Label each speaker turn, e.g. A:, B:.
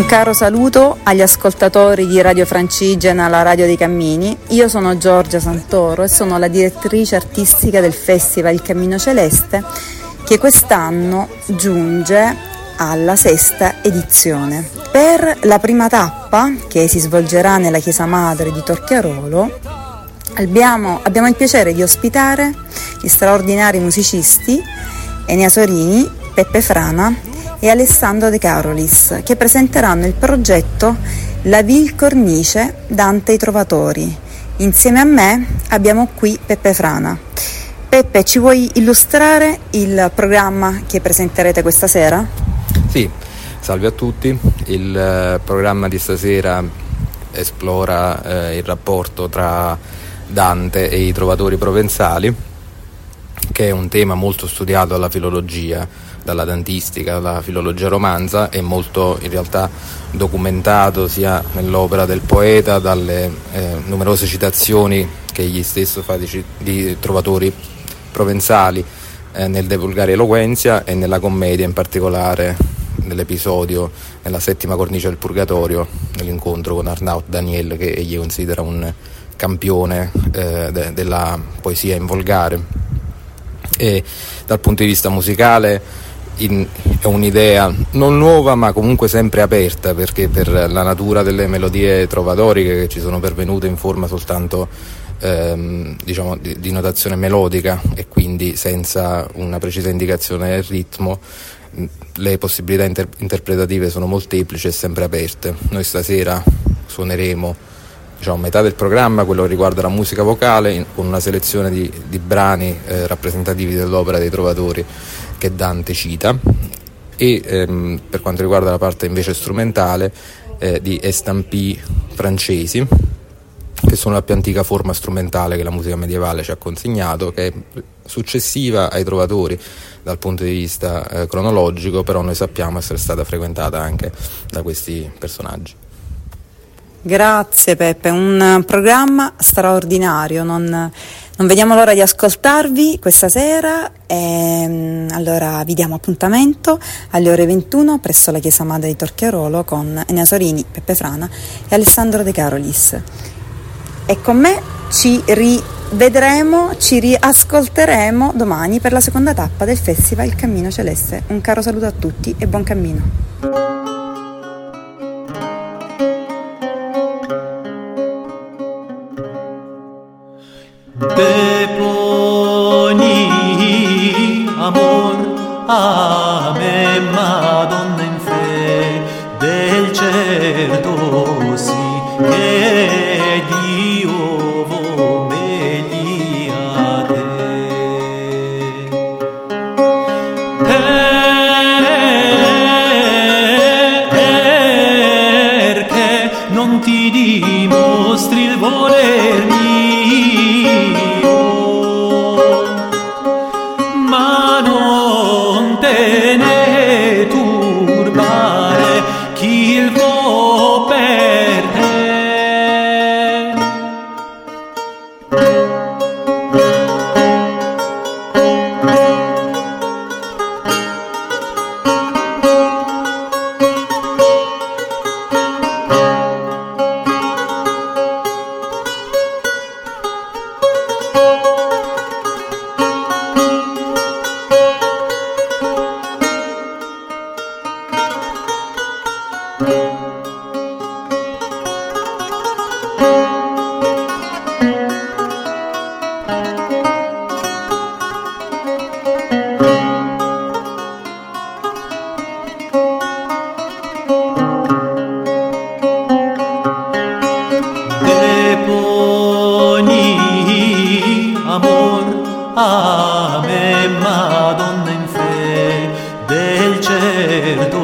A: Un caro saluto agli ascoltatori di Radio Francigena, la radio dei cammini. Io sono Giorgia Santoro e sono la direttrice artistica del Festival Il Cammino Celeste che quest'anno giunge alla sesta edizione. Per la prima tappa, che si svolgerà nella chiesa madre di Torchiarolo, abbiamo, abbiamo il piacere di ospitare gli straordinari musicisti Enia Sorini, Peppe Frana e Alessandro De Carolis che presenteranno il progetto La Vil Cornice Dante i Trovatori. Insieme a me abbiamo qui Peppe Frana. Peppe, ci vuoi illustrare il programma che presenterete questa sera?
B: Sì, salve a tutti. Il eh, programma di stasera esplora eh, il rapporto tra Dante e i trovatori provenzali, che è un tema molto studiato dalla filologia dalla dantistica, dalla filologia romanza, è molto in realtà documentato sia nell'opera del poeta, dalle eh, numerose citazioni che egli stesso fa di, di trovatori provenzali eh, nel De Vulgare Eloquenzia e nella commedia in particolare nell'episodio nella settima cornice del Purgatorio, nell'incontro con Arnaud Daniel che egli considera un campione eh, de- della poesia in volgare. E dal punto di vista musicale in, è un'idea non nuova ma comunque sempre aperta perché per la natura delle melodie trovatoriche che ci sono pervenute in forma soltanto ehm, diciamo, di, di, notazione melodica e quindi senza una precisa indicazione del ritmo le possibilità inter- interpretative sono molteplici e sempre aperte. Noi stasera suoneremo diciamo, metà del programma, quello che riguarda la musica vocale, in, con una selezione di, di brani eh, rappresentativi dell'opera dei trovatori che Dante cita e ehm, per quanto riguarda la parte invece strumentale eh, di estampì francesi che sono la più antica forma strumentale che la musica medievale ci ha consegnato, che è successiva ai trovatori dal punto di vista eh, cronologico, però noi sappiamo essere stata frequentata anche da questi personaggi.
A: Grazie Peppe, un programma straordinario, non, non vediamo l'ora di ascoltarvi questa sera e mm, allora vi diamo appuntamento alle ore 21 presso la Chiesa Madre di Torchiarolo con Enea Sorini, Peppe Frana e Alessandro De Carolis. E con me ci rivedremo, ci riascolteremo domani per la seconda tappa del Festival Cammino Celeste. Un caro saluto a tutti e buon cammino.
C: Te poni amor a me Madonna in fe del certo sì che non ti dimostri il voler
D: Madonna in fe del certo